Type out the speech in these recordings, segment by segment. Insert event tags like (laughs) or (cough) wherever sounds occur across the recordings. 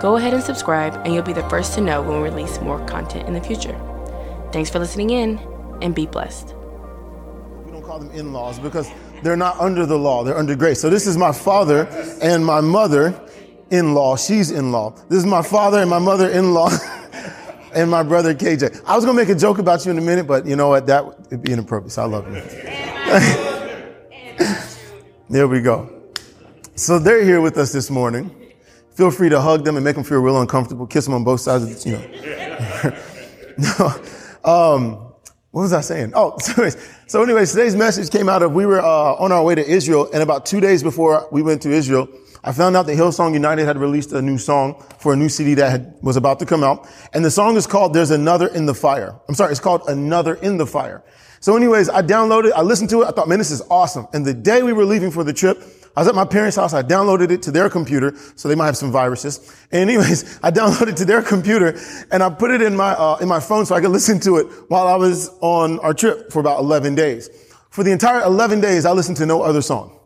Go ahead and subscribe, and you'll be the first to know when we release more content in the future. Thanks for listening in, and be blessed. We don't call them in laws because they're not under the law, they're under grace. So this is my father and my mother in law. She's in law. This is my father and my mother in law. (laughs) and my brother KJ. I was gonna make a joke about you in a minute, but you know what? That would be inappropriate. So I love you. (laughs) there we go. So they're here with us this morning feel free to hug them and make them feel real uncomfortable. Kiss them on both sides of the, you know. (laughs) no. Um, what was I saying? Oh, (laughs) so anyways, so anyways, today's message came out of, we were, uh, on our way to Israel and about two days before we went to Israel, I found out that Hillsong United had released a new song for a new CD that had, was about to come out. And the song is called There's Another in the Fire. I'm sorry, it's called Another in the Fire. So anyways, I downloaded, I listened to it. I thought, man, this is awesome. And the day we were leaving for the trip, I was at my parents' house. I downloaded it to their computer, so they might have some viruses. And anyways, (laughs) I downloaded it to their computer and I put it in my, uh, in my phone so I could listen to it while I was on our trip for about 11 days. For the entire 11 days, I listened to no other song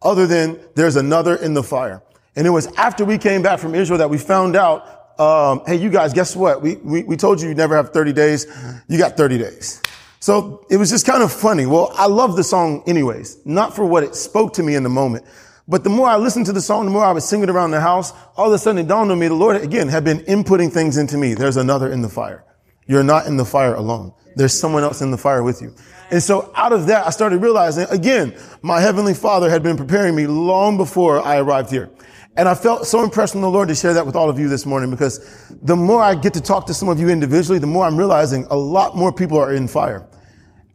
other than there's another in the fire. And it was after we came back from Israel that we found out, um, hey, you guys, guess what? We, we, we told you you never have 30 days. You got 30 days. So it was just kind of funny. Well, I love the song anyways, not for what it spoke to me in the moment. But the more I listened to the song, the more I was singing around the house, all of a sudden it dawned on me, the Lord again had been inputting things into me. There's another in the fire. You're not in the fire alone. There's someone else in the fire with you. And so out of that, I started realizing again, my heavenly father had been preparing me long before I arrived here. And I felt so impressed from the Lord to share that with all of you this morning because the more I get to talk to some of you individually, the more I'm realizing a lot more people are in fire.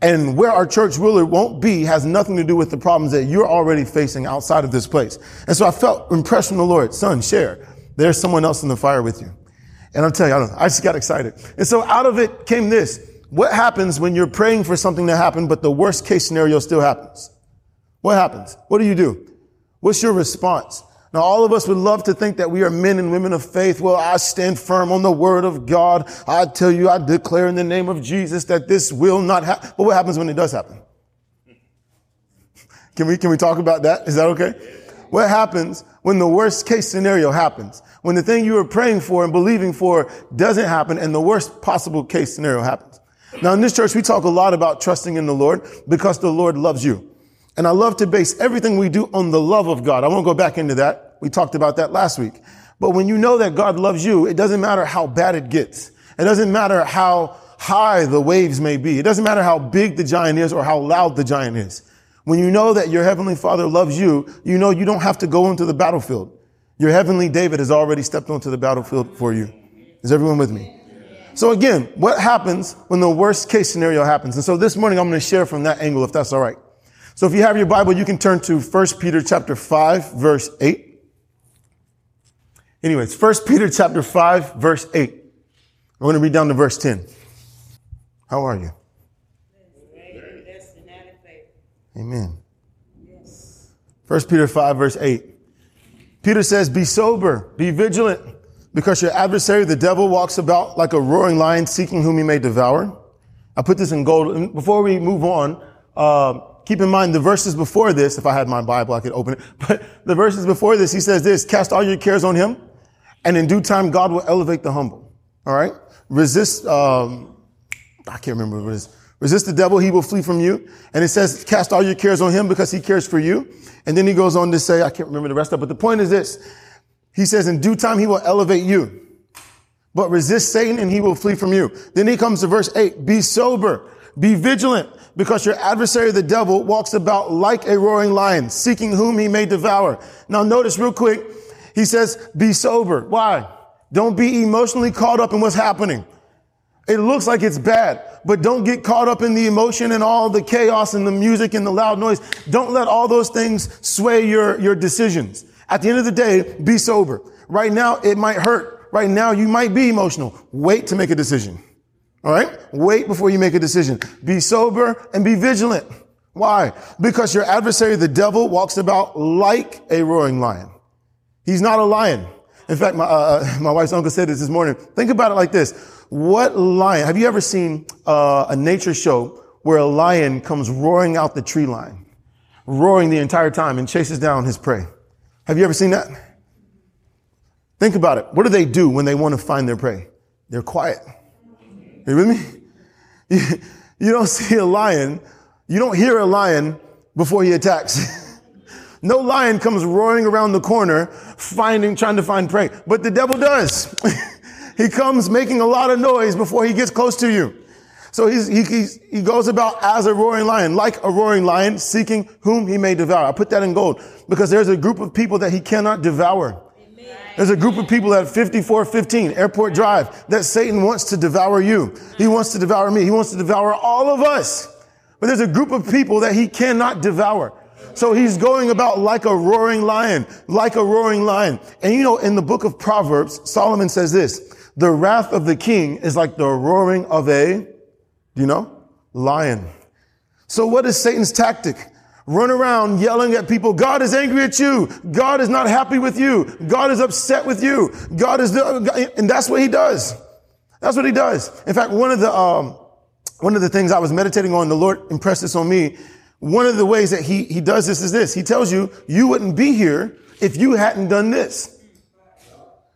And where our church really won't be has nothing to do with the problems that you're already facing outside of this place. And so I felt impressed from the Lord, son, share. There's someone else in the fire with you. And I'll tell you, I, know, I just got excited. And so out of it came this. What happens when you're praying for something to happen, but the worst case scenario still happens? What happens? What do you do? What's your response? Now, all of us would love to think that we are men and women of faith. Well, I stand firm on the word of God. I tell you, I declare in the name of Jesus that this will not happen. But what happens when it does happen? Can we, can we talk about that? Is that okay? What happens when the worst case scenario happens? When the thing you were praying for and believing for doesn't happen and the worst possible case scenario happens? Now, in this church, we talk a lot about trusting in the Lord because the Lord loves you. And I love to base everything we do on the love of God. I won't go back into that. We talked about that last week. But when you know that God loves you, it doesn't matter how bad it gets. It doesn't matter how high the waves may be. It doesn't matter how big the giant is or how loud the giant is. When you know that your heavenly father loves you, you know you don't have to go into the battlefield. Your heavenly David has already stepped onto the battlefield for you. Is everyone with me? So again, what happens when the worst case scenario happens? And so this morning I'm going to share from that angle, if that's all right. So if you have your Bible, you can turn to 1 Peter chapter 5, verse 8. Anyways, 1 Peter chapter 5, verse 8. I'm going to read down to verse 10. How are you? Amen. 1 Peter 5, verse 8. Peter says, Be sober, be vigilant, because your adversary, the devil, walks about like a roaring lion seeking whom he may devour. I put this in gold. Before we move on, uh, keep in mind the verses before this, if I had my Bible, I could open it. (laughs) But the verses before this, he says this, cast all your cares on him, and in due time, God will elevate the humble. All right? Resist, um, I can't remember what it is. Resist the devil, he will flee from you. And it says, cast all your cares on him because he cares for you. And then he goes on to say, I can't remember the rest of it, but the point is this. He says, in due time, he will elevate you. But resist Satan and he will flee from you. Then he comes to verse eight. Be sober. Be vigilant because your adversary, the devil, walks about like a roaring lion, seeking whom he may devour. Now notice real quick, he says, be sober. Why? Don't be emotionally caught up in what's happening. It looks like it's bad, but don't get caught up in the emotion and all the chaos and the music and the loud noise. Don't let all those things sway your, your decisions. At the end of the day, be sober. Right now, it might hurt. Right now, you might be emotional. Wait to make a decision. All right? Wait before you make a decision. Be sober and be vigilant. Why? Because your adversary, the devil, walks about like a roaring lion. He's not a lion. In fact, my, uh, uh (laughs) my wife's uncle said this this morning. Think about it like this. What lion, have you ever seen uh, a nature show where a lion comes roaring out the tree line, roaring the entire time and chases down his prey? Have you ever seen that? Think about it. What do they do when they want to find their prey? They're quiet. Are you with me? You, (laughs) you don't see a lion, you don't hear a lion before he attacks. (laughs) no lion comes roaring around the corner finding, trying to find prey, but the devil does. (laughs) he comes making a lot of noise before he gets close to you. So he's, he, he's, he goes about as a roaring lion, like a roaring lion, seeking whom he may devour. I put that in gold because there's a group of people that he cannot devour. There's a group of people at 5415 Airport Drive that Satan wants to devour you. He wants to devour me. He wants to devour all of us. But there's a group of people that he cannot devour. So he's going about like a roaring lion, like a roaring lion. And you know, in the book of Proverbs, Solomon says this, the wrath of the king is like the roaring of a, you know, lion. So what is Satan's tactic? run around yelling at people, God is angry at you. God is not happy with you. God is upset with you. God is, the, and that's what he does. That's what he does. In fact, one of the, um, one of the things I was meditating on, the Lord impressed this on me. One of the ways that he, he does this is this. He tells you, you wouldn't be here if you hadn't done this.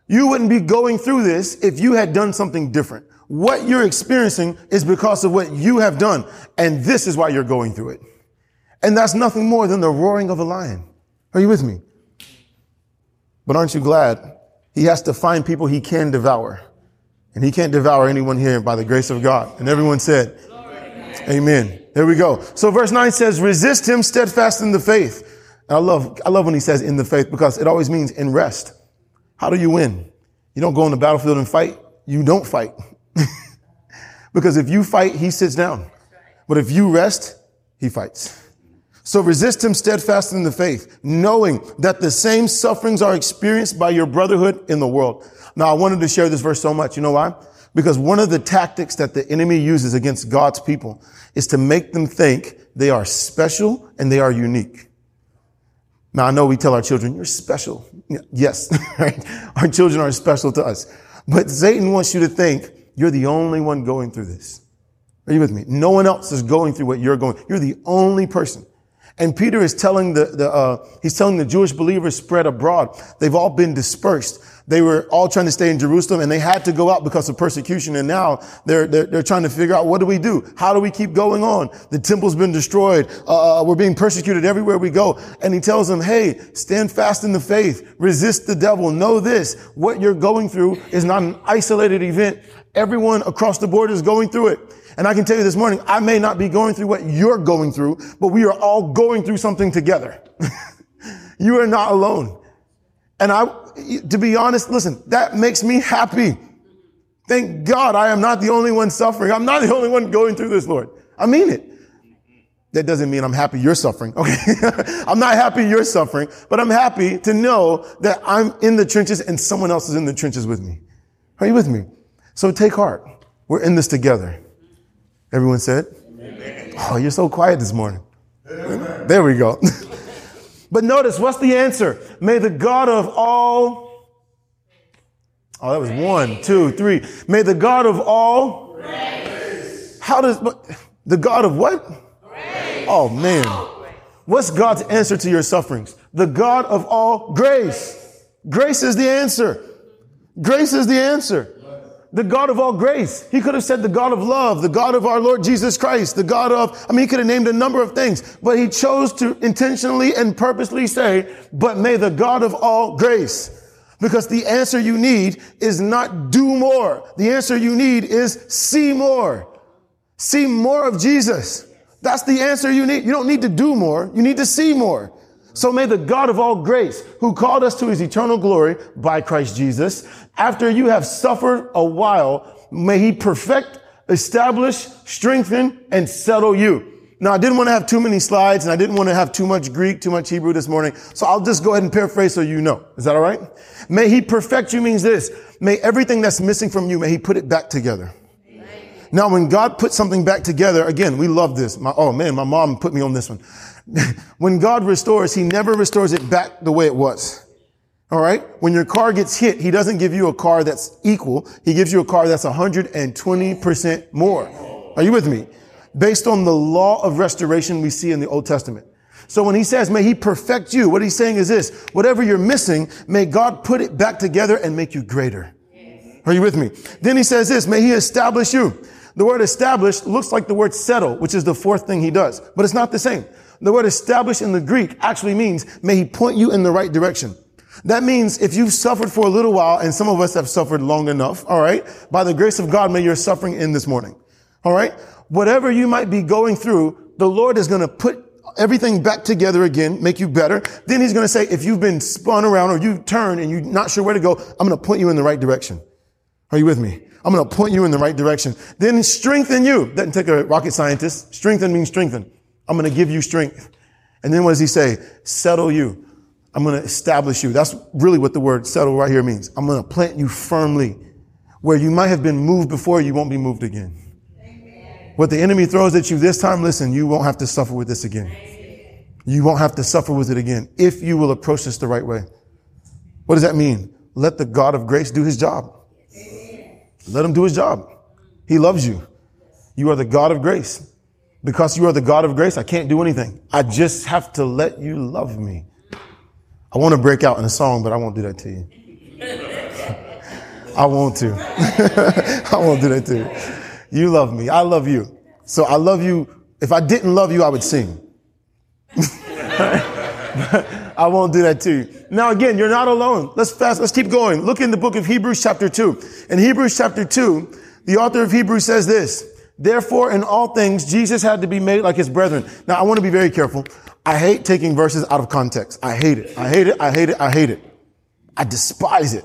You wouldn't be going through this if you had done something different. What you're experiencing is because of what you have done. And this is why you're going through it. And that's nothing more than the roaring of a lion. Are you with me? But aren't you glad he has to find people he can devour? And he can't devour anyone here by the grace of God. And everyone said, Amen. There we go. So verse 9 says, resist him steadfast in the faith. And I love, I love when he says in the faith because it always means in rest. How do you win? You don't go on the battlefield and fight. You don't fight. (laughs) because if you fight, he sits down. But if you rest, he fights. So resist him steadfast in the faith, knowing that the same sufferings are experienced by your brotherhood in the world. Now, I wanted to share this verse so much. You know why? Because one of the tactics that the enemy uses against God's people is to make them think they are special and they are unique. Now, I know we tell our children, you're special. Yes? (laughs) Our children are special to us. But Satan wants you to think you're the only one going through this. Are you with me? No one else is going through what you're going. You're the only person. And Peter is telling the, the uh, he's telling the Jewish believers spread abroad. They've all been dispersed. They were all trying to stay in Jerusalem and they had to go out because of persecution. And now they're, they're, they're trying to figure out what do we do? How do we keep going on? The temple's been destroyed. Uh, uh, we're being persecuted everywhere we go. And he tells them, Hey, stand fast in the faith. Resist the devil. Know this. What you're going through is not an isolated event. Everyone across the board is going through it. And I can tell you this morning, I may not be going through what you're going through, but we are all going through something together. (laughs) you are not alone. And I, to be honest, listen, that makes me happy. Thank God I am not the only one suffering. I'm not the only one going through this, Lord. I mean it. That doesn't mean I'm happy you're suffering. Okay. (laughs) I'm not happy you're suffering, but I'm happy to know that I'm in the trenches and someone else is in the trenches with me. Are you with me? So take heart. We're in this together. Everyone said? Amen. Oh, you're so quiet this morning. Amen. There we go. (laughs) but notice, what's the answer? May the God of all, oh, that was one, two, three. May the God of all, Grace. how does, the God of what? Grace. Oh, man. What's God's answer to your sufferings? The God of all grace. Grace is the answer. Grace is the answer the God of all grace. He could have said the God of love, the God of our Lord Jesus Christ, the God of, I mean, he could have named a number of things, but he chose to intentionally and purposely say, but may the God of all grace. Because the answer you need is not do more. The answer you need is see more. See more of Jesus. That's the answer you need. You don't need to do more. You need to see more. So may the God of all grace, who called us to his eternal glory by Christ Jesus, after you have suffered a while, may he perfect, establish, strengthen, and settle you. Now, I didn't want to have too many slides and I didn't want to have too much Greek, too much Hebrew this morning. So I'll just go ahead and paraphrase so you know. Is that all right? May he perfect you means this. May everything that's missing from you, may he put it back together. Now, when God puts something back together, again, we love this. My, oh man, my mom put me on this one. (laughs) when God restores, he never restores it back the way it was. All right. When your car gets hit, he doesn't give you a car that's equal. He gives you a car that's 120% more. Are you with me? Based on the law of restoration we see in the Old Testament. So when he says, may he perfect you, what he's saying is this, whatever you're missing, may God put it back together and make you greater. Are you with me? Then he says this, may he establish you. The word established looks like the word settle, which is the fourth thing he does, but it's not the same. The word established in the Greek actually means, may he point you in the right direction. That means if you've suffered for a little while, and some of us have suffered long enough, all right, by the grace of God, may your suffering end this morning. All right? Whatever you might be going through, the Lord is going to put everything back together again, make you better. Then he's going to say, if you've been spun around or you turn and you're not sure where to go, I'm going to point you in the right direction. Are you with me? I'm going to point you in the right direction. Then strengthen you. Doesn't take a rocket scientist. Strengthen means strengthen. I'm going to give you strength. And then what does he say? Settle you. I'm going to establish you. That's really what the word settle right here means. I'm going to plant you firmly. Where you might have been moved before, you won't be moved again. What the enemy throws at you this time, listen, you won't have to suffer with this again. You won't have to suffer with it again if you will approach this the right way. What does that mean? Let the God of grace do his job. Let him do his job. He loves you. You are the God of grace. Because you are the God of grace, I can't do anything. I just have to let you love me. I want to break out in a song, but I won't do that to you. (laughs) I want to. (laughs) I won't do that to you. You love me. I love you. So I love you. If I didn't love you, I would sing. (laughs) I won't do that to you. Now again, you're not alone. Let's fast. Let's keep going. Look in the book of Hebrews chapter two. In Hebrews chapter two, the author of Hebrews says this. Therefore, in all things, Jesus had to be made like his brethren. Now, I want to be very careful. I hate taking verses out of context. I hate it. I hate it. I hate it. I hate it. I despise it.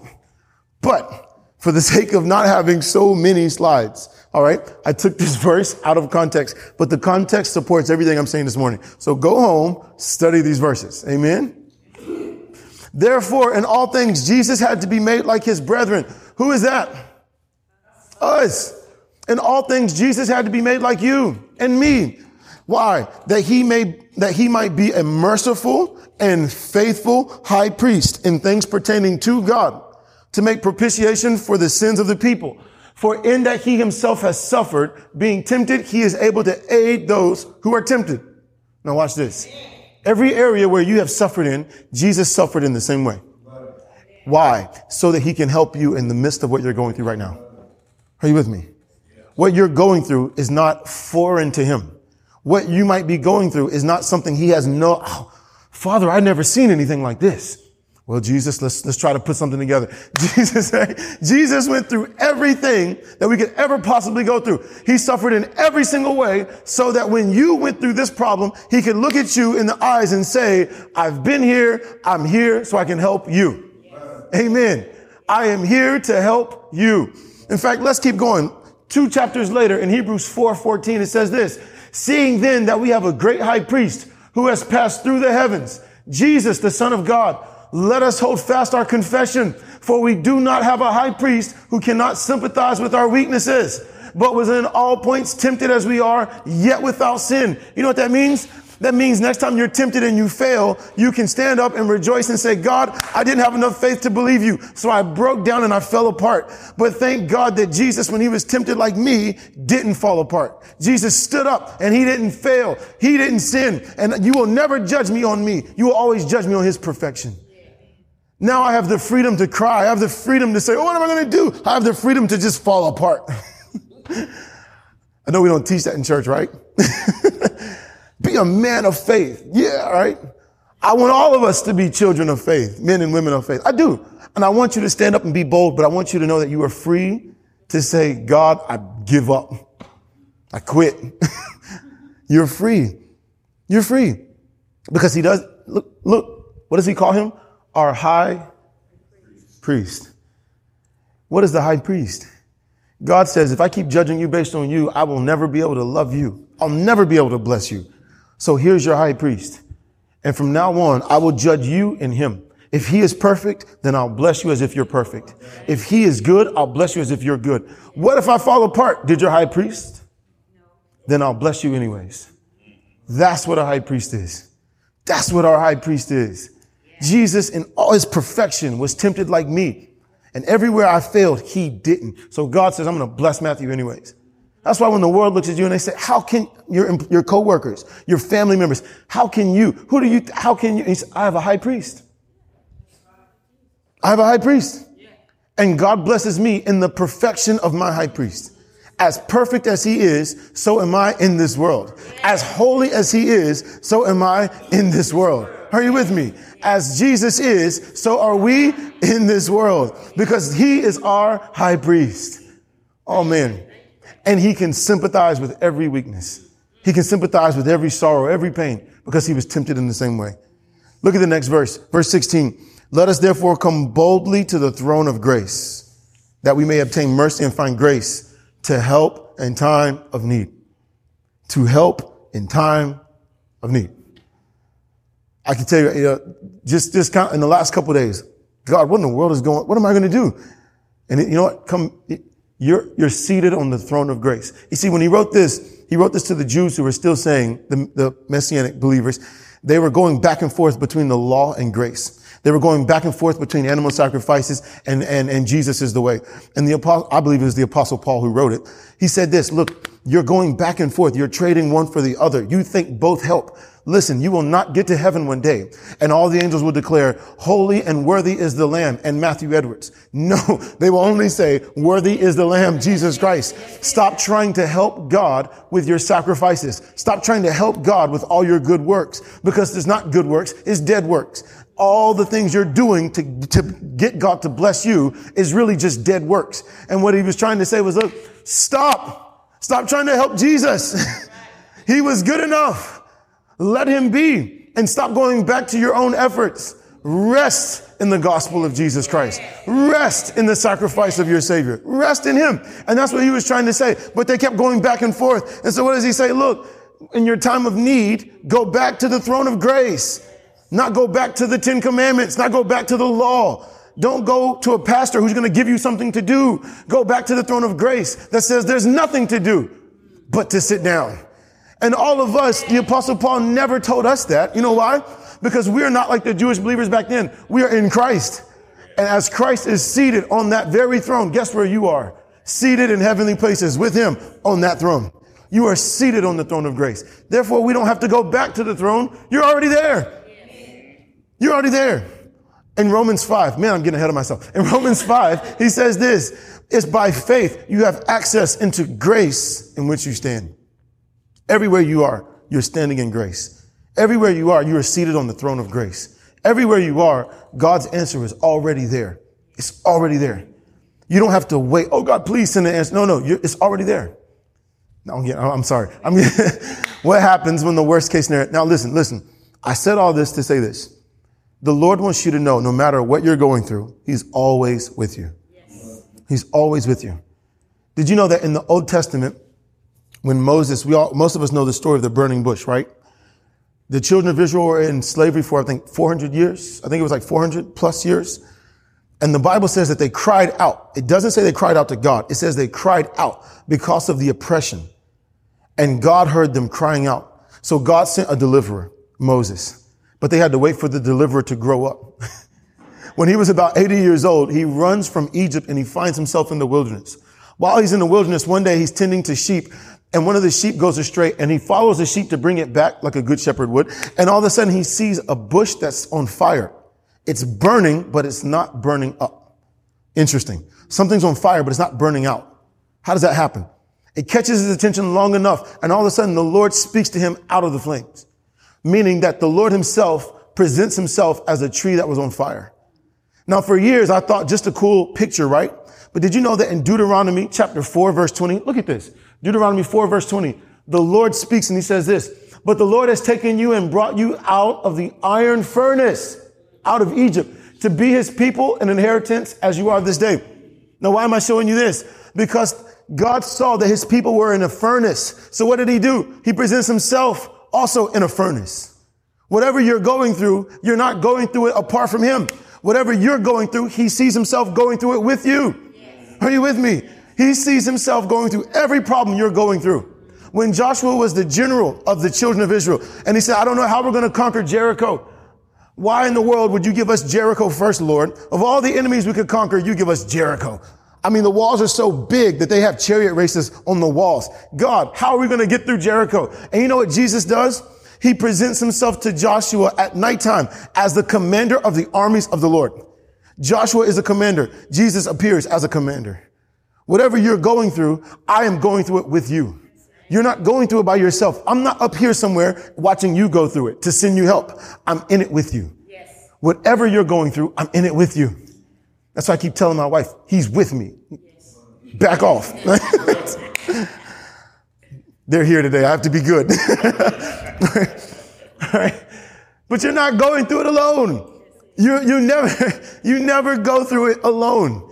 But for the (laughs) sake of not having so many slides, all right, I took this (laughs) verse out of context, but the context supports everything I'm saying this morning. So go home, study these verses. Amen. Therefore, in all things, Jesus had to be made like his brethren. Who is that? Us. In all things, Jesus had to be made like you and me. Why? That he may, that he might be a merciful and faithful high priest in things pertaining to God to make propitiation for the sins of the people. For in that he himself has suffered, being tempted, he is able to aid those who are tempted. Now watch this. Every area where you have suffered in, Jesus suffered in the same way. Why? So that he can help you in the midst of what you're going through right now. Are you with me? What you're going through is not foreign to him. What you might be going through is not something he has no, oh, Father, I've never seen anything like this. Well, Jesus, let's, let's try to put something together. (laughs) Jesus, Jesus went through everything that we could ever possibly go through. He suffered in every single way so that when you went through this problem, he could look at you in the eyes and say, I've been here. I'm here so I can help you. Amen. I am here to help you. In fact, let's keep going. Two chapters later in Hebrews 4, 14, it says this, seeing then that we have a great high priest who has passed through the heavens, Jesus, the son of God, let us hold fast our confession, for we do not have a high priest who cannot sympathize with our weaknesses, but was in all points tempted as we are, yet without sin. You know what that means? That means next time you're tempted and you fail, you can stand up and rejoice and say, God, I didn't have enough faith to believe you. So I broke down and I fell apart. But thank God that Jesus, when he was tempted like me, didn't fall apart. Jesus stood up and he didn't fail. He didn't sin. And you will never judge me on me. You will always judge me on his perfection. Now I have the freedom to cry. I have the freedom to say, oh, what am I going to do? I have the freedom to just fall apart. (laughs) I know we don't teach that in church, right? (laughs) be a man of faith. Yeah, right? I want all of us to be children of faith, men and women of faith. I do. And I want you to stand up and be bold, but I want you to know that you are free to say, God, I give up. I quit. (laughs) You're free. You're free. Because he does, look, look, what does he call him? Our high priest. What is the high priest? God says, if I keep judging you based on you, I will never be able to love you. I'll never be able to bless you. So here's your high priest. And from now on, I will judge you in him. If he is perfect, then I'll bless you as if you're perfect. If he is good, I'll bless you as if you're good. What if I fall apart? Did your high priest? Then I'll bless you anyways. That's what a high priest is. That's what our high priest is. Jesus in all his perfection was tempted like me. And everywhere I failed, he didn't. So God says, I'm going to bless Matthew anyways. That's why when the world looks at you and they say, how can your, your coworkers, your family members, how can you, who do you, how can you? He said, I have a high priest. I have a high priest. And God blesses me in the perfection of my high priest. As perfect as he is, so am I in this world. As holy as he is, so am I in this world. Are you with me? As Jesus is, so are we in this world because he is our high priest. Man. And he can sympathize with every weakness. He can sympathize with every sorrow, every pain because he was tempted in the same way. Look at the next verse, verse 16. Let us therefore come boldly to the throne of grace that we may obtain mercy and find grace to help in time of need. To help in time of need. I can tell you, you know, just, just in the last couple days, God, what in the world is going, what am I going to do? And you know what? Come, you're, you're seated on the throne of grace. You see, when he wrote this, he wrote this to the Jews who were still saying, the, the messianic believers, they were going back and forth between the law and grace. They were going back and forth between animal sacrifices and, and, and Jesus is the way. And the apostle, I believe it was the apostle Paul who wrote it. He said this, look, you're going back and forth. You're trading one for the other. You think both help. Listen, you will not get to heaven one day and all the angels will declare, holy and worthy is the lamb and Matthew Edwards. (laughs) No, they will only say, worthy is the lamb, Jesus Christ. Stop trying to help God with your sacrifices. Stop trying to help God with all your good works because it's not good works, it's dead works all the things you're doing to, to get God to bless you is really just dead works. And what he was trying to say was, look, stop. Stop trying to help Jesus. (laughs) he was good enough. Let him be and stop going back to your own efforts. Rest in the gospel of Jesus Christ. Rest in the sacrifice of your Savior. Rest in Him. And that's what he was trying to say. But they kept going back and forth. And so what does he say? Look, in your time of need, go back to the throne of grace. Not go back to the Ten Commandments, not go back to the law. Don't go to a pastor who's going to give you something to do. Go back to the throne of grace that says there's nothing to do but to sit down. And all of us, the apostle Paul never told us that. You know why? Because we're not like the Jewish believers back then. We are in Christ. And as Christ is seated on that very throne, guess where you are? Seated in heavenly places with him on that throne. You are seated on the throne of grace. Therefore, we don't have to go back to the throne. You're already there. You're already there. In Romans 5, man, I'm getting ahead of myself. In (laughs) Romans 5, he says this, it's by faith you have access into grace in which you stand. Everywhere you are, you're standing in grace. Everywhere you are, you are seated on the throne of grace. Everywhere you are, God's answer is already there. It's already there. You don't have to wait. Oh God, please send the answer. No, no, it's already there. No, I'm sorry. I mean, (laughs) what happens when the worst case scenario? Now listen, listen. I said all this to say this. The Lord wants you to know no matter what you're going through, He's always with you. Yes. He's always with you. Did you know that in the Old Testament, when Moses, we all, most of us know the story of the burning bush, right? The children of Israel were in slavery for, I think, 400 years. I think it was like 400 plus years. And the Bible says that they cried out. It doesn't say they cried out to God. It says they cried out because of the oppression. And God heard them crying out. So God sent a deliverer, Moses. But they had to wait for the deliverer to grow up. (laughs) when he was about 80 years old, he runs from Egypt and he finds himself in the wilderness. While he's in the wilderness, one day he's tending to sheep and one of the sheep goes astray and he follows the sheep to bring it back like a good shepherd would. And all of a sudden he sees a bush that's on fire. It's burning, but it's not burning up. Interesting. Something's on fire, but it's not burning out. How does that happen? It catches his attention long enough and all of a sudden the Lord speaks to him out of the flames meaning that the Lord himself presents himself as a tree that was on fire. Now, for years, I thought just a cool picture, right? But did you know that in Deuteronomy chapter 4, verse 20, look at this. Deuteronomy 4, verse 20, the Lord speaks and he says this, but the Lord has taken you and brought you out of the iron furnace, out of Egypt, to be his people and inheritance as you are this day. Now, why am I showing you this? Because God saw that his people were in a furnace. So what did he do? He presents himself also in a furnace. Whatever you're going through, you're not going through it apart from him. Whatever you're going through, he sees himself going through it with you. Yes. Are you with me? He sees himself going through every problem you're going through. When Joshua was the general of the children of Israel, and he said, I don't know how we're going to conquer Jericho. Why in the world would you give us Jericho first, Lord? Of all the enemies we could conquer, you give us Jericho. I mean, the walls are so big that they have chariot races on the walls. God, how are we going to get through Jericho? And you know what Jesus does? He presents himself to Joshua at nighttime as the commander of the armies of the Lord. Joshua is a commander. Jesus appears as a commander. Whatever you're going through, I am going through it with you. You're not going through it by yourself. I'm not up here somewhere watching you go through it to send you help. I'm in it with you. Yes. Whatever you're going through, I'm in it with you. That's why I keep telling my wife, he's with me. Yes. Back off. (laughs) They're here today. I have to be good. (laughs) All right. But you're not going through it alone. You, you never, (laughs) you never go through it alone.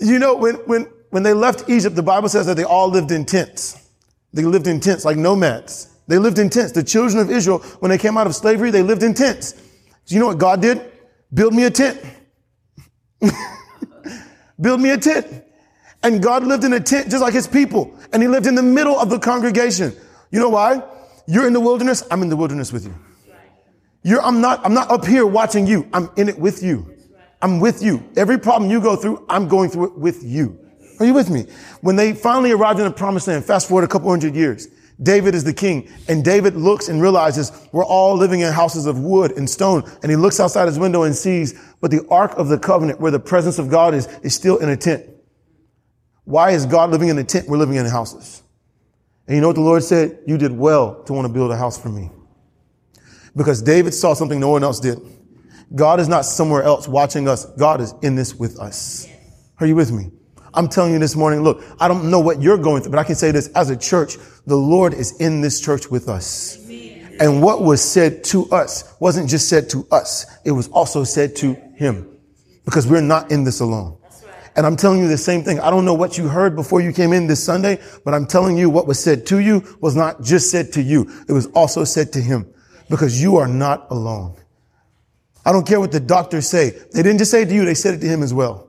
You know, when, when, when they left Egypt, the Bible says that they all lived in tents. They lived in tents like nomads. They lived in tents. The children of Israel, when they came out of slavery, they lived in tents. Do you know what God did? Build me a tent. (laughs) Build me a tent. And God lived in a tent just like his people. And he lived in the middle of the congregation. You know why? You're in the wilderness. I'm in the wilderness with you. You're, I'm not, I'm not up here watching you. I'm in it with you. I'm with you. Every problem you go through, I'm going through it with you. Are you with me? When they finally arrived in the promised land, fast forward a couple hundred years, David is the king and David looks and realizes we're all living in houses of wood and stone. And he looks outside his window and sees, but the ark of the covenant where the presence of God is, is still in a tent. Why is God living in a tent? We're living in houses. And you know what the Lord said? You did well to want to build a house for me. Because David saw something no one else did. God is not somewhere else watching us. God is in this with us. Are you with me? I'm telling you this morning, look, I don't know what you're going through, but I can say this as a church, the Lord is in this church with us. Amen. And what was said to us wasn't just said to us. It was also said to him because we're not in this alone. And I'm telling you the same thing. I don't know what you heard before you came in this Sunday, but I'm telling you what was said to you was not just said to you. It was also said to him because you are not alone. I don't care what the doctors say. They didn't just say it to you, they said it to him as well.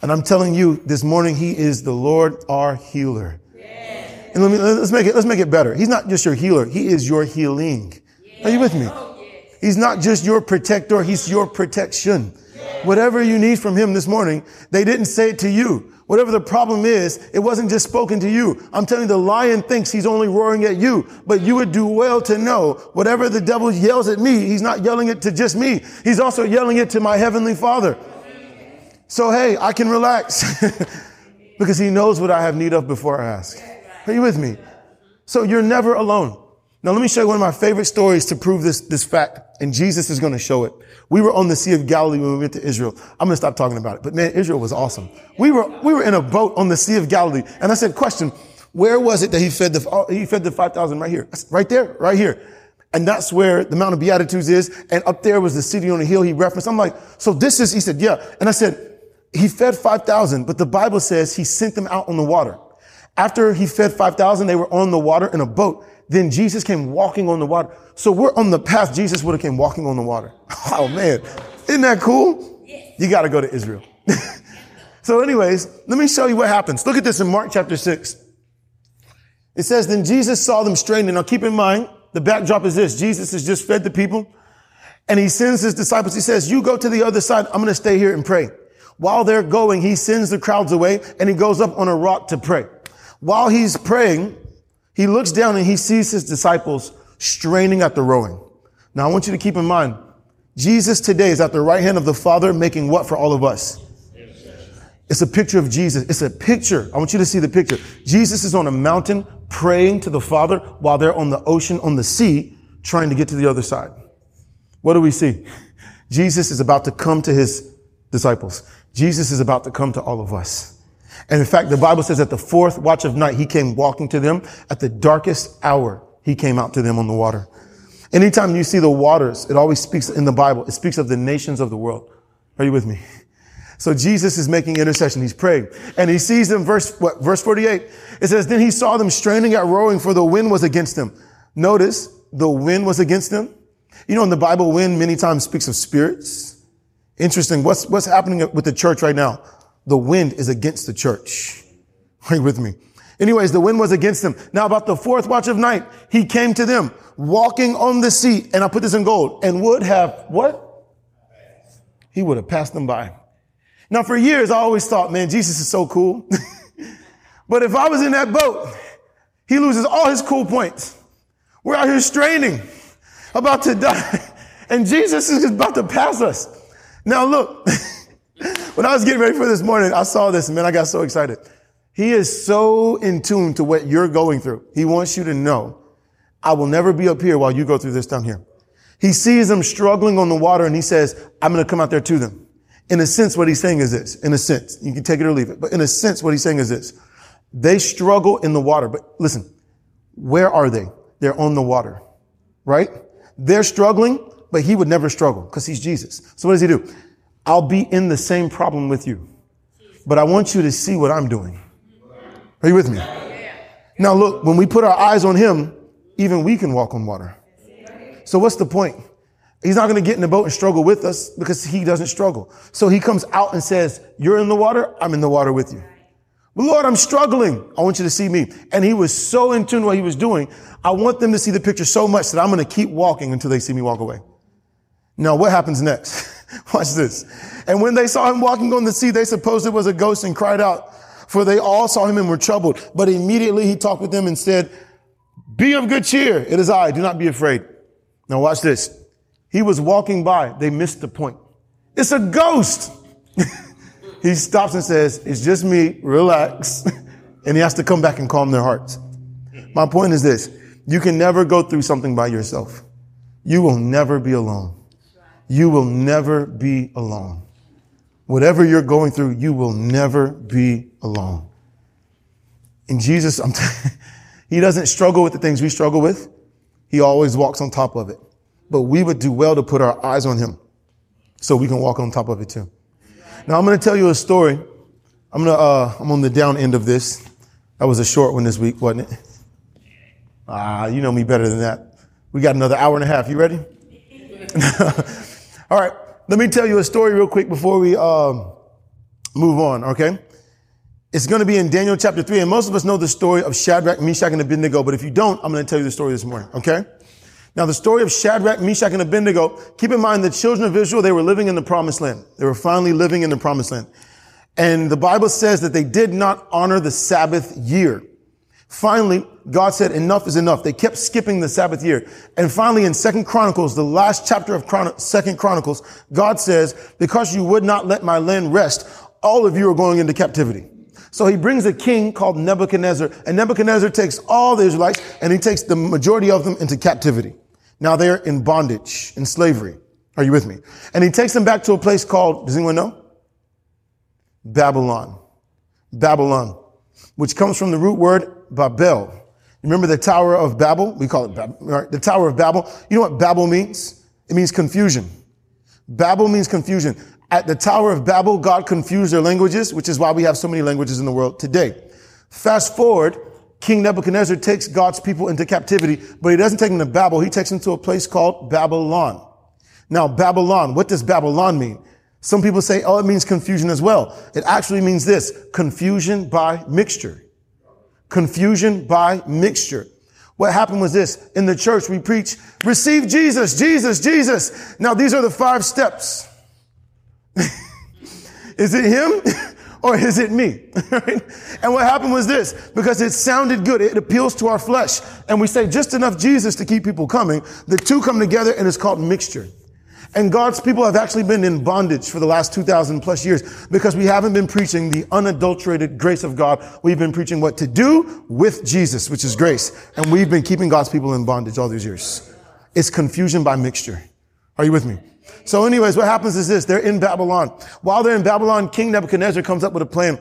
And I'm telling you this morning, he is the Lord our healer. Yes. And let me, let's make it, let's make it better. He's not just your healer. He is your healing. Yes. Are you with me? Oh, yes. He's not just your protector. He's your protection. Whatever you need from him this morning, they didn't say it to you. Whatever the problem is, it wasn't just spoken to you. I'm telling you, the lion thinks he's only roaring at you, but you would do well to know whatever the devil yells at me, he's not yelling it to just me. He's also yelling it to my heavenly father. So, hey, I can relax (laughs) because he knows what I have need of before I ask. Are you with me? So you're never alone. Now, let me show you one of my favorite stories to prove this, this fact, and Jesus is going to show it. We were on the Sea of Galilee when we went to Israel. I'm going to stop talking about it, but man, Israel was awesome. We were, we were in a boat on the Sea of Galilee, and I said, question, where was it that he fed the, oh, he fed the 5,000 right here? Right there, right here. And that's where the Mount of Beatitudes is. And up there was the city on the hill he referenced. I'm like, so this is, he said, yeah. And I said, he fed 5,000, but the Bible says he sent them out on the water. After he fed 5,000, they were on the water in a boat. Then Jesus came walking on the water. So we're on the path Jesus would have came walking on the water. (laughs) Oh man. Isn't that cool? You got to go to Israel. (laughs) so anyways, let me show you what happens. Look at this in Mark chapter six. It says, then Jesus saw them straining. Now keep in mind, the backdrop is this. Jesus has just fed the people and he sends his disciples. He says, you go to the other side. I'm going to stay here and pray. While they're going, he sends the crowds away and he goes up on a rock to pray. While he's praying, he looks down and he sees his disciples straining at the rowing. Now I want you to keep in mind, Jesus today is at the right hand of the Father making what for all of us? It's a picture of Jesus. It's a picture. I want you to see the picture. Jesus is on a mountain praying to the Father while they're on the ocean, on the sea, trying to get to the other side. What do we see? Jesus is about to come to his disciples. Jesus is about to come to all of us. And in fact, the Bible says at the fourth watch of night, he came walking to them. At the darkest hour, he came out to them on the water. Anytime you see the waters, it always speaks in the Bible. It speaks of the nations of the world. Are you with me? So Jesus is making intercession. He's praying and he sees them. Verse, what, verse 48. It says, then he saw them straining at rowing for the wind was against them. Notice the wind was against them. You know, in the Bible, wind many times speaks of spirits. Interesting. What's, what's happening with the church right now? The wind is against the church. Are you with me? Anyways, the wind was against them. Now about the fourth watch of night, he came to them walking on the sea. And I put this in gold and would have what? He would have passed them by. Now for years, I always thought, man, Jesus is so cool. (laughs) but if I was in that boat, he loses all his cool points. We're out here straining, about to die. (laughs) And Jesus is about to pass us. Now look, (laughs) when I was getting ready for this morning, I saw this and man, I got so excited. He is so in tune to what you're going through. He wants you to know, I will never be up here while you go through this down here. He sees them struggling on the water and he says, I'm going to come out there to them. In a sense, what he's saying is this. In a sense, you can take it or leave it. But in a sense, what he's saying is this. They struggle in the water. But listen, where are they? They're on the water, right? They're struggling, but he would never struggle because he's Jesus. So what does he do? I'll be in the same problem with you, but I want you to see what I'm doing. Are you with me? Now look, when we put our eyes on him, even we can walk on water. So what's the point? He's not going to get in the boat and struggle with us because he doesn't struggle. So he comes out and says, you're in the water. I'm in the water with you. But Lord, I'm struggling. I want you to see me. And he was so in tune with what he was doing. I want them to see the picture so much that I'm going to keep walking until they see me walk away. Now, what happens next? (laughs) Watch this. And when they saw him walking on the sea, they supposed it was a ghost and cried out, for they all saw him and were troubled. But immediately he talked with them and said, be of good cheer. It is I. Do not be afraid. Now watch this. He was walking by. They missed the point. It's a ghost. (laughs) he stops and says, it's just me, relax. (laughs) and he has to come back and calm their hearts. My point is this. You can never go through something by yourself. You will never be alone. You will never be alone. Whatever you're going through, you will never be alone. And Jesus, t- (laughs) he doesn't struggle with the things we struggle with. He always walks on top of it. But we would do well to put our eyes on him so we can walk on top of it too. Now I'm going to tell you a story. I'm going to, uh, I'm on the down end of this. That was a short one this week, wasn't it? Ah, you know me better than that. We got another hour and a half. You ready? (laughs) All right. Let me tell you a story real quick before we, um, move on. Okay. It's going to be in Daniel chapter three. And most of us know the story of Shadrach, Meshach, and Abednego. But if you don't, I'm going to tell you the story this morning. Okay. Now, the story of Shadrach, Meshach, and Abednego, keep in mind the children of Israel, they were living in the promised land. They were finally living in the promised land. And the Bible says that they did not honor the Sabbath year. Finally, God said, enough is enough. They kept skipping the Sabbath year. And finally, in Second Chronicles, the last chapter of Chron- Second Chronicles, God says, because you would not let my land rest, all of you are going into captivity. So he brings a king called Nebuchadnezzar, and Nebuchadnezzar takes all the Israelites and he takes the majority of them into captivity. Now they're in bondage, in slavery. Are you with me? And he takes them back to a place called, does anyone know? Babylon. Babylon, which comes from the root word Babel. Remember the Tower of Babel? We call it Babel, right? the Tower of Babel. You know what Babel means? It means confusion. Babel means confusion. At the Tower of Babel, God confused their languages, which is why we have so many languages in the world today. Fast forward King Nebuchadnezzar takes God's people into captivity, but he doesn't take them to Babel. He takes them to a place called Babylon. Now, Babylon, what does Babylon mean? Some people say, oh, it means confusion as well. It actually means this, confusion by mixture. Confusion by mixture. What happened was this. In the church, we preach, receive Jesus, Jesus, Jesus. Now, these are the five steps. (laughs) Is it him? (laughs) or is it me? (laughs) and what happened was this, because it sounded good, it appeals to our flesh, and we say just enough Jesus to keep people coming, the two come together and it's called mixture. And God's people have actually been in bondage for the last 2000 plus years because we haven't been preaching the unadulterated grace of God. We've been preaching what to do with Jesus, which is grace. And we've been keeping God's people in bondage all these years. It's confusion by mixture. Are you with me? So anyways, what happens is this. They're in Babylon. While they're in Babylon, King Nebuchadnezzar comes up with a plan.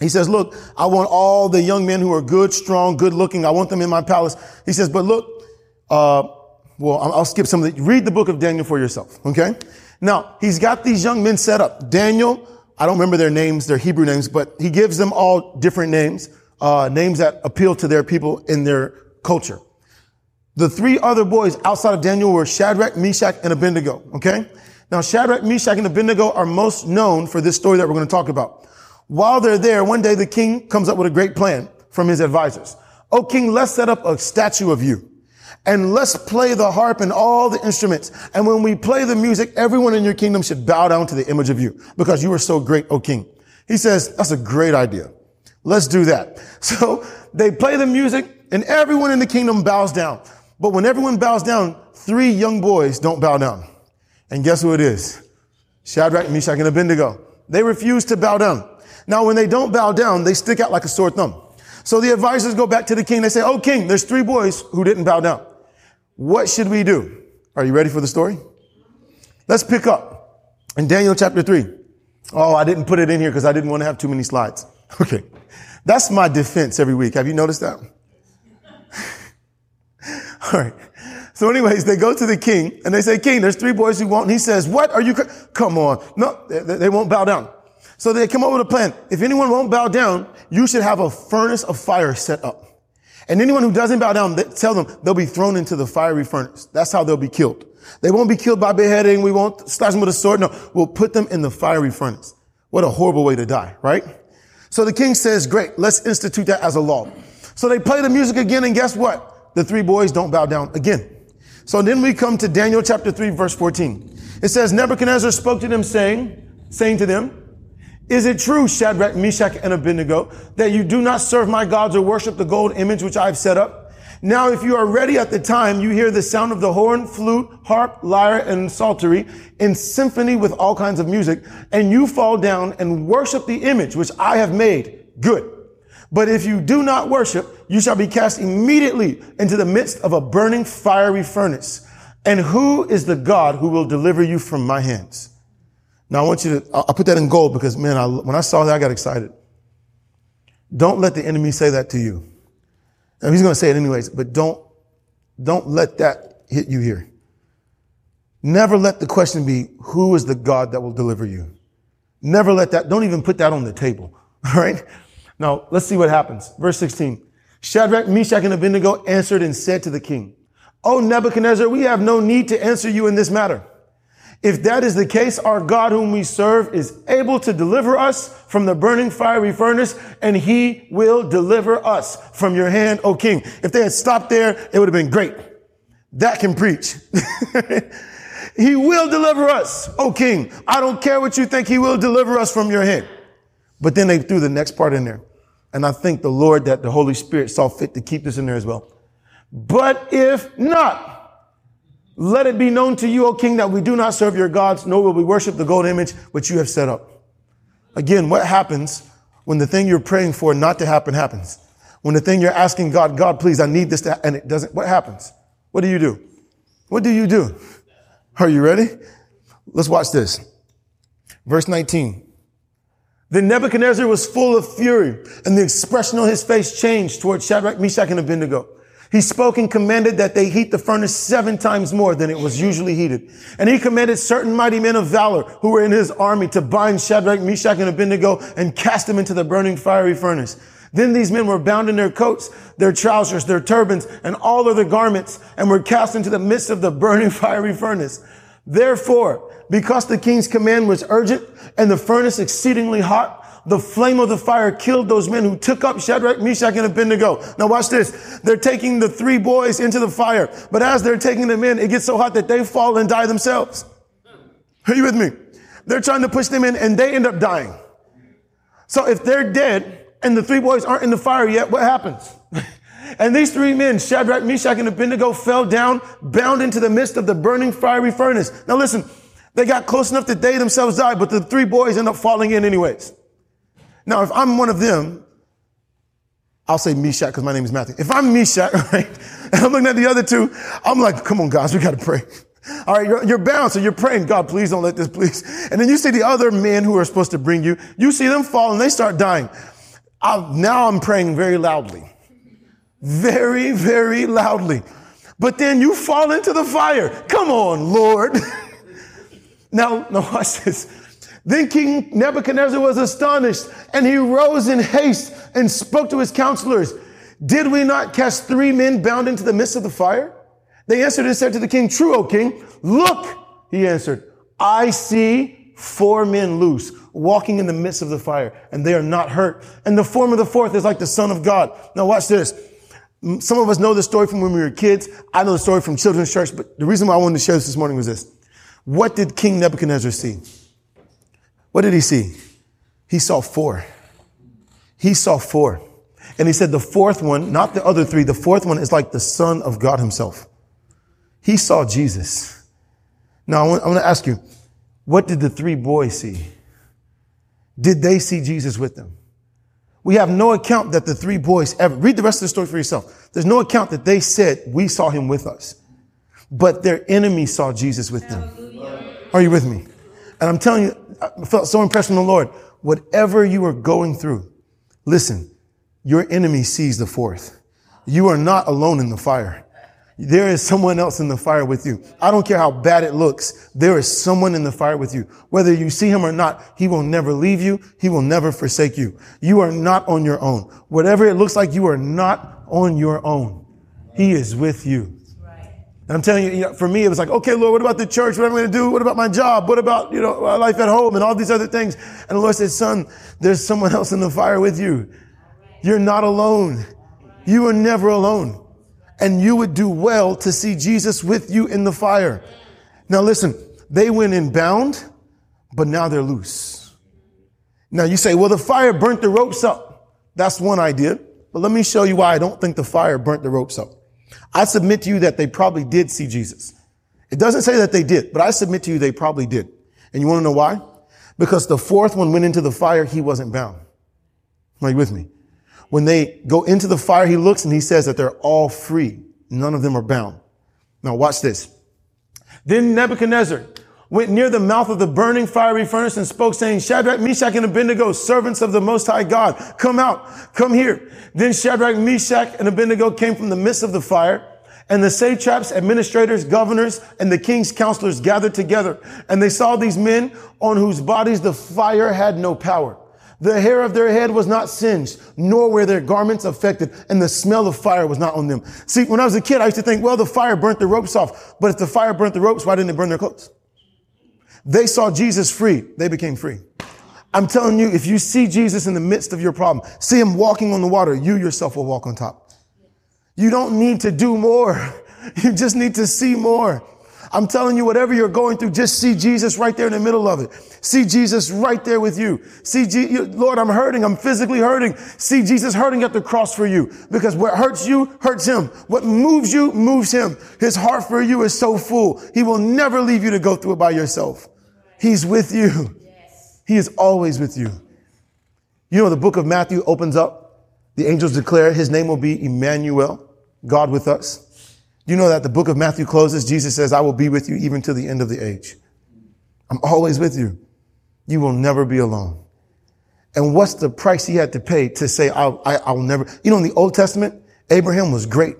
He says, look, I want all the young men who are good, strong, good looking. I want them in my palace. He says, but look, uh, well, I'll skip some of the, read the book of Daniel for yourself. Okay. Now he's got these young men set up. Daniel, I don't remember their names, their Hebrew names, but he gives them all different names, uh, names that appeal to their people in their culture. The three other boys outside of Daniel were Shadrach, Meshach, and Abednego. Okay. Now, Shadrach, Meshach, and Abednego are most known for this story that we're going to talk about. While they're there, one day the king comes up with a great plan from his advisors. Oh, king, let's set up a statue of you and let's play the harp and all the instruments. And when we play the music, everyone in your kingdom should bow down to the image of you because you are so great, O king. He says, that's a great idea. Let's do that. (laughs) So they play the music and everyone in the kingdom bows down. But when everyone bows down, three young boys don't bow down. And guess who it is? Shadrach, Meshach, and Abednego. They refuse to bow down. Now, when they don't bow down, they stick out like a sore thumb. So the advisors go back to the king. They say, Oh, king, there's three boys who didn't bow down. What should we do? Are you ready for the story? Let's pick up in Daniel chapter three. Oh, I didn't put it in here because I didn't want to have too many slides. (laughs) Okay. That's my defense every week. Have you noticed that? (laughs) All right. So anyways, they go to the king and they say, king, there's three boys who won't. And he says, what are you? Come on. No, they, they won't bow down. So they come up with a plan. If anyone won't bow down, you should have a furnace of fire set up. And anyone who doesn't bow down, tell them they'll be thrown into the fiery furnace. That's how they'll be killed. They won't be killed by beheading. We won't slash them with a sword. No, we'll put them in the fiery furnace. What a horrible way to die, right? So the king says, great, let's institute that as a law. So they play the music again, and guess what? The three boys don't bow down again. So then we come to Daniel chapter 3, verse 14. It says, Nebuchadnezzar spoke to them saying, saying to them, is it true, Shadrach, Meshach, and Abednego, that you do not serve my gods or worship the gold image which I have set up? Now, if you are ready at the time, you hear the sound of the horn, flute, harp, lyre, and psaltery in symphony with all kinds of music, and you fall down and worship the image which I have made. Good. But if you do not worship, you shall be cast immediately into the midst of a burning fiery furnace. And who is the God who will deliver you from my hands? Now I want you to, I'll put that in gold because man, I, when I saw that, I got excited. Don't let the enemy say that to you. Now he's going to say it anyways, but don't, don't let that hit you here. Never let the question be, who is the God that will deliver you? Never let that, don't even put that on the table. (laughs) All right. Now let's see what happens. Verse 16. Shadrach, Meshach, and Abednego answered and said to the king, O Nebuchadnezzar, we have no need to answer you in this matter. If that is the case, our God whom we serve is able to deliver us from the burning fiery furnace and he will deliver us from your hand, O king. If they had stopped there, it would have been great. That can preach. (laughs) he will deliver us, O king. I don't care what you think. He will deliver us from your hand. But then they threw the next part in there. And I think the Lord that the Holy Spirit saw fit to keep this in there as well. But if not, let it be known to you, O king, that we do not serve your gods, nor will we worship the gold image which you have set up. Again, what happens when the thing you're praying for not to happen happens? When the thing you're asking God, God, please, I need this to, and it doesn't, what happens? What do you do? What do you do? Are you ready? Let's watch this. Verse 19. Then Nebuchadnezzar was full of fury, and the expression on his face changed towards Shadrach, Meshach, and Abednego. He spoke and commanded that they heat the furnace seven times more than it was usually heated. And he commanded certain mighty men of valor who were in his army to bind Shadrach, Meshach, and Abednego and cast them into the burning fiery furnace. Then these men were bound in their coats, their trousers, their turbans, and all of their garments, and were cast into the midst of the burning (laughs) fiery furnace. Therefore, because the king's command was urgent and the furnace exceedingly hot, the flame of the fire killed those men who took up Shadrach, Meshach, and Abednego. Now watch this. They're taking the three boys into the fire, but as they're taking them in, it gets so hot that they fall and die themselves. Are you with me? They're trying to push them in and they end up dying. So if they're dead and the three boys aren't in the fire yet, what happens? (laughs) and these three men, Shadrach, Meshach, and Abednego, fell down, bound into the midst of the burning fiery furnace. Now listen, they got close enough that they themselves died, but the three boys end up falling in anyways. Now, if I'm one of them, I'll say Meshach because my name is Matthew. If I'm Meshach, (laughs) right, and I'm looking at the other two, I'm like, come on, guys, we got to pray. All right, you're, you're bound, so you're praying, God, please don't let this, please. And then you see the other men who are supposed to bring you, you see them fall and they start dying. i now I'm praying very loudly. Very, very loudly. But then you fall into the fire. Come on, Lord. (laughs) now, now watch this. Then King Nebuchadnezzar was astonished and he rose in haste and spoke to his counselors. Did we not cast three men bound into the midst of the fire? They answered and said to the king, True, O king. Look, he answered, I see four men loose, walking in the midst of the fire, and they are not hurt. And the form of the fourth is like the Son of God. Now watch this. Some of us know the story from when we were kids. I know the story from children's church, but the reason why I wanted to share this this morning was this. What did King Nebuchadnezzar see? What did he see? He saw four. He saw four. And he said the fourth one, not the other three, the fourth one is like the Son of God himself. He saw Jesus. Now, I want, I want to ask you, what did the three boys see? Did they see Jesus with them? We have no account that the three boys ever, read the rest of the story for yourself. There's no account that they said, we saw him with us. But their enemy saw Jesus with them. Are you with me? And I'm telling you, I felt so impressed from the Lord. Whatever you are going through, listen, your enemy sees the fourth. You are not alone in the fire. There is someone else in the fire with you. I don't care how bad it looks. There is someone in the fire with you. Whether you see him or not, he will never leave you. He will never forsake you. You are not on your own. Whatever it looks like, you are not on your own. He is with you. And I'm telling you, you know, for me, it was like, okay, Lord, what about the church? What am I going to do? What about my job? What about, you know, life at home and all these other things? And the Lord said, son, there's someone else in the fire with you. You're not alone. You are never alone and you would do well to see Jesus with you in the fire. Now listen, they went in bound, but now they're loose. Now you say, well, the fire burnt the ropes up. That's one idea. But let me show you why I don't think the fire burnt the ropes up. I submit to you that they probably did see Jesus. It doesn't say that they did, but I submit to you they probably did. And you want to know why? Because the fourth one went into the fire, he wasn't bound. Are you with me? When they go into the fire, he looks and he says that they're all free. None of them are bound. Now watch this. Then Nebuchadnezzar went near the mouth of the burning fiery furnace and spoke saying, Shadrach, Meshach, and Abednego, servants of the Most High God, come out, come here. Then Shadrach, Meshach, and Abednego came from the midst of the fire. And the satraps, administrators, governors, and the king's counselors gathered together. And they saw these men on whose bodies the fire had no power. The hair of their head was not singed, nor were their garments affected, and the smell of fire was not on them. See, when I was a kid, I used to think, well, the fire burnt the ropes off. But if the fire burnt the ropes, why didn't it burn their clothes? They saw Jesus free. They became free. I'm telling you, if you see Jesus in the midst of your problem, see him walking on the water, you yourself will walk on top. You don't need to do more. (laughs) You just need to see more. I'm telling you, whatever you're going through, just see Jesus right there in the middle of it. See Jesus right there with you. See, G- Lord, I'm hurting. I'm physically hurting. See Jesus hurting at the cross for you because what hurts you hurts him. What moves you moves him. His heart for you is so full. He will never leave you to go through it by yourself. He's with you. He is always with you. You know, the book of Matthew opens up. The angels declare his name will be Emmanuel, God with us. You know that the book of Matthew closes, Jesus says, I will be with you even to the end of the age. I'm always with you. You will never be alone. And what's the price he had to pay to say, I'll, I, i will never, you know, in the Old Testament, Abraham was great.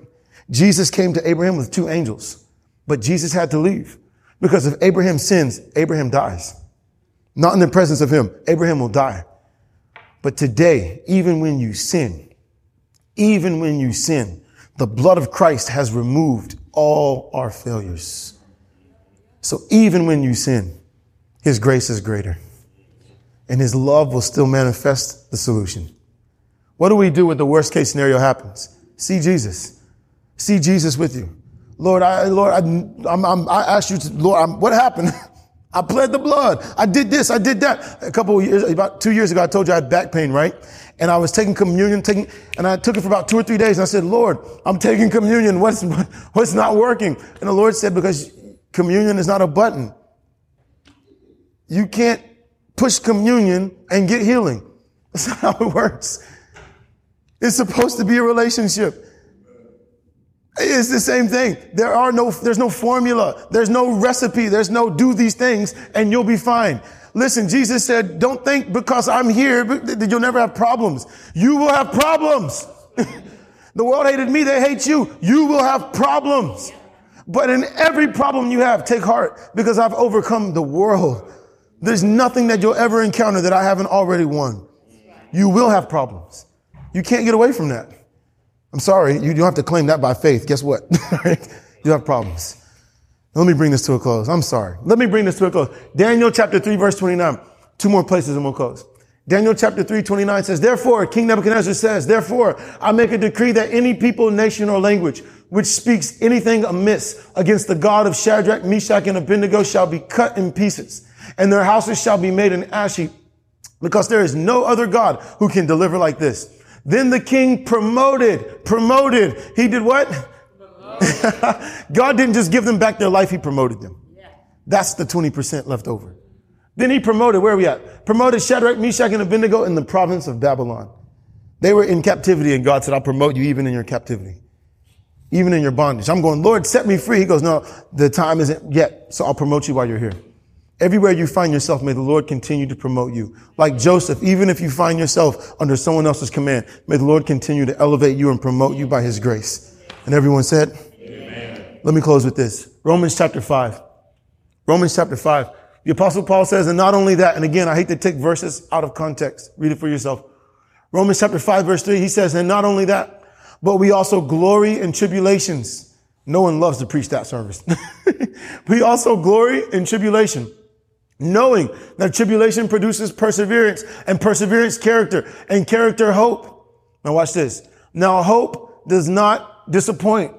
Jesus came to Abraham with two angels, but Jesus had to leave because if Abraham sins, Abraham dies. Not in the presence of him. Abraham will die. But today, even when you sin, even when you sin, the blood of Christ has removed all our failures. So even when you sin, His grace is greater. And His love will still manifest the solution. What do we do when the worst case scenario happens? See Jesus. See Jesus with you. Lord, I, Lord, I, I'm, I'm, i asked you to, Lord, I'm, what happened? (laughs) I pled the blood. I did this. I did that. A couple years, about two years ago, I told you I had back pain, right? And I was taking communion, taking, and I took it for about two or three days. And I said, Lord, I'm taking communion. (laughs) What's, what's not working? And the Lord said, because communion is not a button. You can't push communion and get healing. (laughs) That's not how it works. It's supposed to be a relationship. It's the same thing. There are no, there's no formula. There's no recipe. There's no do these things and you'll be fine. Listen, Jesus said, don't think because I'm here that you'll never have problems. You will have problems. (laughs) the world hated me. They hate you. You will have problems. But in every problem you have, take heart because I've overcome the world. There's nothing that you'll ever encounter that I haven't already won. You will have problems. You can't get away from that. I'm sorry, you don't have to claim that by faith. Guess what? (laughs) You have problems. Let me bring this to a close. I'm sorry. Let me bring this to a close. Daniel chapter 3 verse 29. Two more places and we'll close. Daniel chapter 3, 29 says, Therefore, King Nebuchadnezzar says, Therefore, I make a decree that any people, nation, or language which speaks anything amiss against the God of Shadrach, Meshach, and Abednego shall be cut in pieces, and their houses shall be made an ash heap, because there is no other God who can deliver like this. Then the king promoted, promoted. He did what? (laughs) God didn't just give them back their life, he promoted them. That's the 20% left over. Then he promoted, where are we at? Promoted Shadrach, Meshach, and Abednego in the province of Babylon. They were in captivity and God said, I'll promote you even in your captivity. Even in your bondage. I'm going, Lord, set me free. He goes, no, the time isn't yet. So I'll promote you while you're here. Everywhere you find yourself, may the Lord continue to promote you. Like Joseph, even if you find yourself under someone else's command, may the Lord continue to elevate you and promote you by his grace. And everyone said. Let me close with this. Romans chapter 5. Romans chapter 5. The apostle Paul says, and not only that, and again, I hate to take verses out of context. Read it for yourself. Romans chapter 5 verse 3, he says, and not only that, but we also glory in tribulations. No one loves to preach that service. (laughs) we also glory in tribulation, knowing that tribulation produces perseverance and perseverance character and character hope. Now watch this. Now hope does not disappoint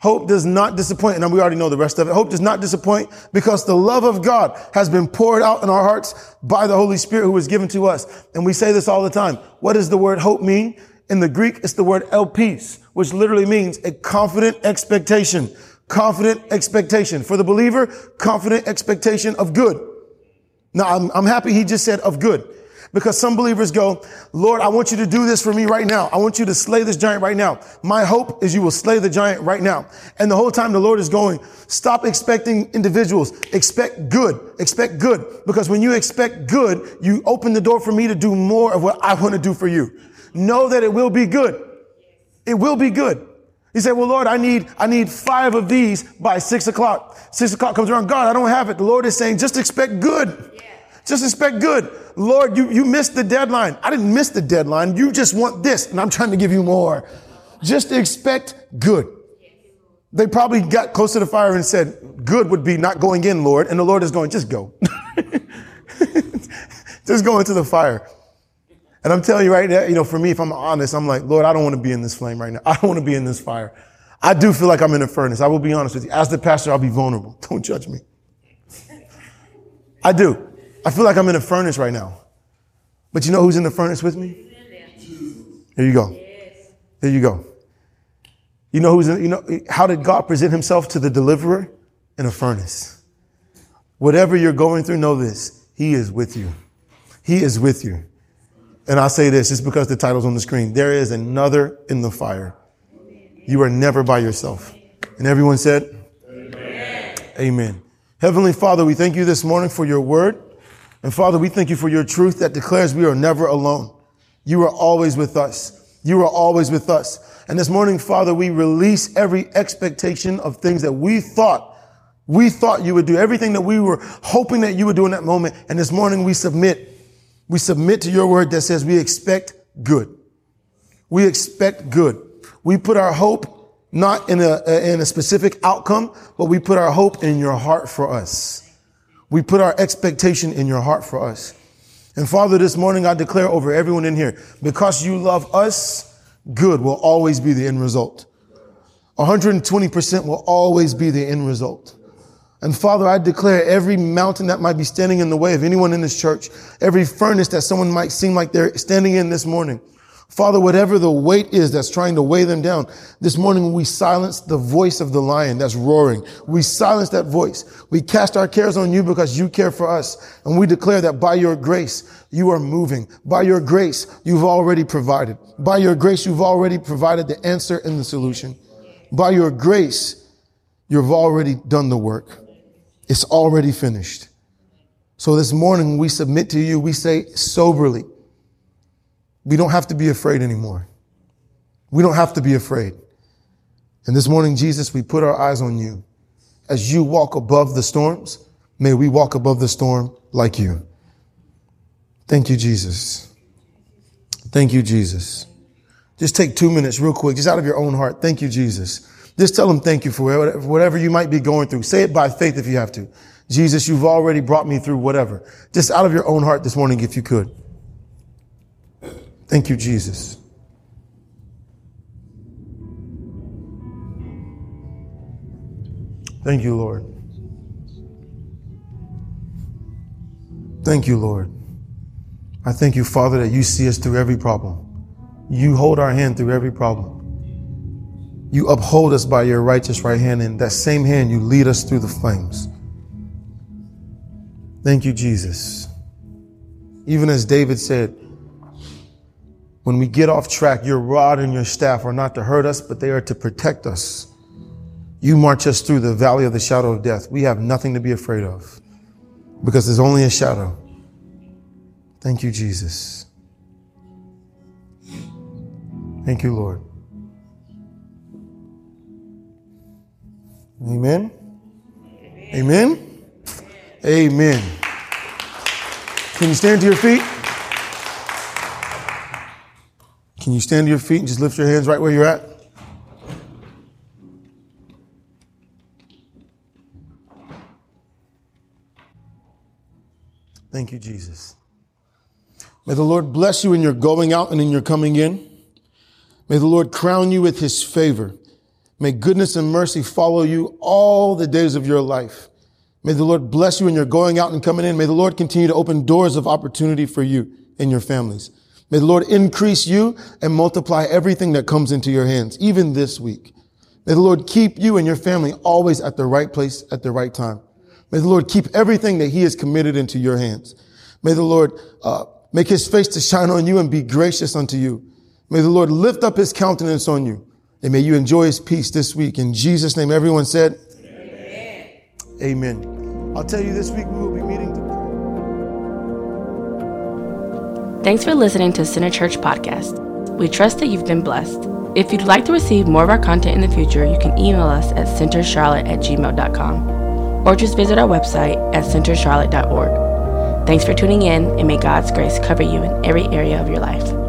Hope does not disappoint. And we already know the rest of it. Hope does not disappoint because the love of God has been poured out in our hearts by the Holy Spirit who was given to us. And we say this all the time. What does the word hope mean? In the Greek, it's the word elpis, which literally means a confident expectation. Confident expectation. For the believer, confident expectation of good. Now, I'm, I'm happy he just said of good. Because some believers go, Lord, I want you to do this for me right now. I want you to slay this giant right now. My hope is you will slay the giant right now. And the whole time the Lord is going, stop expecting individuals. Expect good. Expect good. Because when you expect good, you open the door for me to do more of what I want to do for you. Know that it will be good. It will be good. He said, well, Lord, I need, I need five of these by six o'clock. Six o'clock comes around. God, I don't have it. The Lord is saying, just expect good. Yeah. Just expect good. Lord, you, you missed the deadline. I didn't miss the deadline. You just want this, and I'm trying to give you more. Just expect good. They probably got close to the fire and said, good would be not going in, Lord. And the Lord is going, just go. (laughs) just go into the fire. And I'm telling you right now, you know, for me, if I'm honest, I'm like, Lord, I don't want to be in this flame right now. I don't want to be in this fire. I do feel like I'm in a furnace. I will be honest with you. As the pastor, I'll be vulnerable. (laughs) Don't judge me. I do. I feel like I'm in a furnace right now. But you know who's in the furnace with me? There you go. There you go. You know who's in, you know, how did God present himself to the deliverer? In a furnace. Whatever you're going through, know this. He is with you. He is with you. And I say this just because the title's on the screen. There is another in the fire. You are never by yourself. And everyone said, Amen. Amen. Heavenly Father, we thank you this morning for your word. And Father, we thank you for your truth that declares we are never alone. You are always with us. You are always with us. And this morning, Father, we release every expectation of things that we thought, we thought you would do, everything that we were hoping that you would do in that moment. And this morning we submit. We submit to your word that says we expect good. We expect good. We put our hope not in a, in a specific outcome, but we put our hope in your heart for us. We put our expectation in your heart for us. And Father, this morning I declare over everyone in here, because you love us, good will always be the end result. 120% will always be the end result. And Father, I declare every mountain that might be standing in the way of anyone in this church, every furnace that someone might seem like they're standing in this morning, Father, whatever the weight is that's trying to weigh them down, this morning we silence the voice of the lion that's roaring. We silence that voice. We cast our cares on you because you care for us. And we declare that by your grace, you are moving. By your grace, you've already provided. By your grace, you've already provided the answer and the solution. By your grace, you've already done the work. It's already finished. So this morning we submit to you. We say soberly, we don't have to be afraid anymore. We don't have to be afraid. And this morning, Jesus, we put our eyes on you. As you walk above the storms, may we walk above the storm like you. Thank you, Jesus. Thank you, Jesus. Just take two minutes real quick, just out of your own heart. Thank you, Jesus. Just tell him thank you for whatever you might be going through. Say it by faith if you have to. Jesus, you've already brought me through whatever. Just out of your own heart this morning, if you could. Thank you, Jesus. Thank you, Lord. Thank you, Lord. I thank you, Father, that you see us through every problem. You hold our hand through every problem. You uphold us by your righteous right hand, and that same hand, you lead us through the flames. Thank you, Jesus. Even as David said, when we get off track, your rod and your staff are not to hurt us, but they are to protect us. You march us through the valley of the shadow of death. We have nothing to be afraid of because there's only a shadow. Thank you, Jesus. Thank you, Lord. Amen. Amen. Amen. Can you stand to your feet? Can you stand to your feet and just lift your hands right where you're at? Thank you, Jesus. May the Lord bless you in your going out and in your coming in. May the Lord crown you with his favor. May goodness and mercy follow you all the days of your life. May the Lord bless you in your going out and coming in. May the Lord continue to open doors of opportunity for you and your families. May the Lord increase you and multiply everything that comes into your hands, even this week. May the Lord keep you and your family always at the right place at the right time. May the Lord keep everything that he has committed into your hands. May the Lord uh, make his face to shine on you and be gracious unto you. May the Lord lift up his countenance on you. And may you enjoy his peace this week. In Jesus' name, everyone said, Amen. Amen. I'll tell you this week we will be meeting Thanks for listening to Center Church Podcast. We trust that you've been blessed. If you'd like to receive more of our content in the future, you can email us at centercharlotte at gmail.com or just visit our website at centercharlotte.org. Thanks for tuning in, and may God's grace cover you in every area of your life.